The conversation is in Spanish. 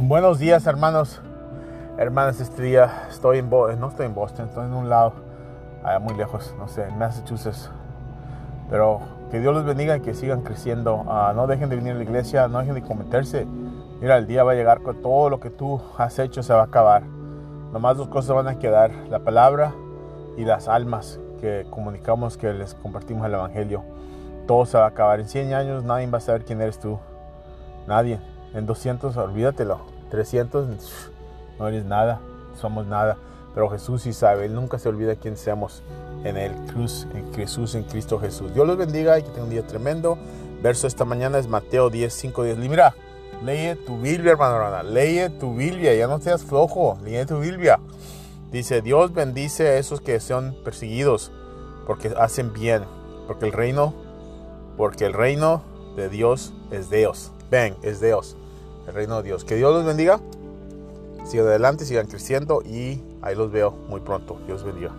Buenos días, hermanos, hermanas. Este día estoy en Bo no estoy en Boston, estoy en un lado, allá muy lejos, no sé, en Massachusetts. Pero que Dios los bendiga y que sigan creciendo. Uh, no dejen de venir a la iglesia, no dejen de cometerse. Mira, el día va a llegar con todo lo que tú has hecho se va a acabar. Nomás dos cosas van a quedar: la palabra y las almas que comunicamos, que les compartimos el evangelio. Todo se va a acabar. En 100 años nadie va a saber quién eres tú. Nadie. En 200, olvídatelo. 300, no eres nada. Somos nada. Pero Jesús sí sabe. Él nunca se olvida quién seamos en el cruz, en Jesús, en Cristo Jesús. Dios los bendiga y que tengan un día tremendo. Verso esta mañana es Mateo 10, 5, 10. Y mira, lee tu Biblia, hermano, hermana. Lee tu Biblia. Ya no seas flojo. Lee tu Biblia. Dice, Dios bendice a esos que son perseguidos porque hacen bien. Porque el reino, porque el reino de Dios es Dios. Ven, es Dios. El reino de Dios. Que Dios los bendiga. Sigan adelante, sigan creciendo y ahí los veo muy pronto. Dios bendiga.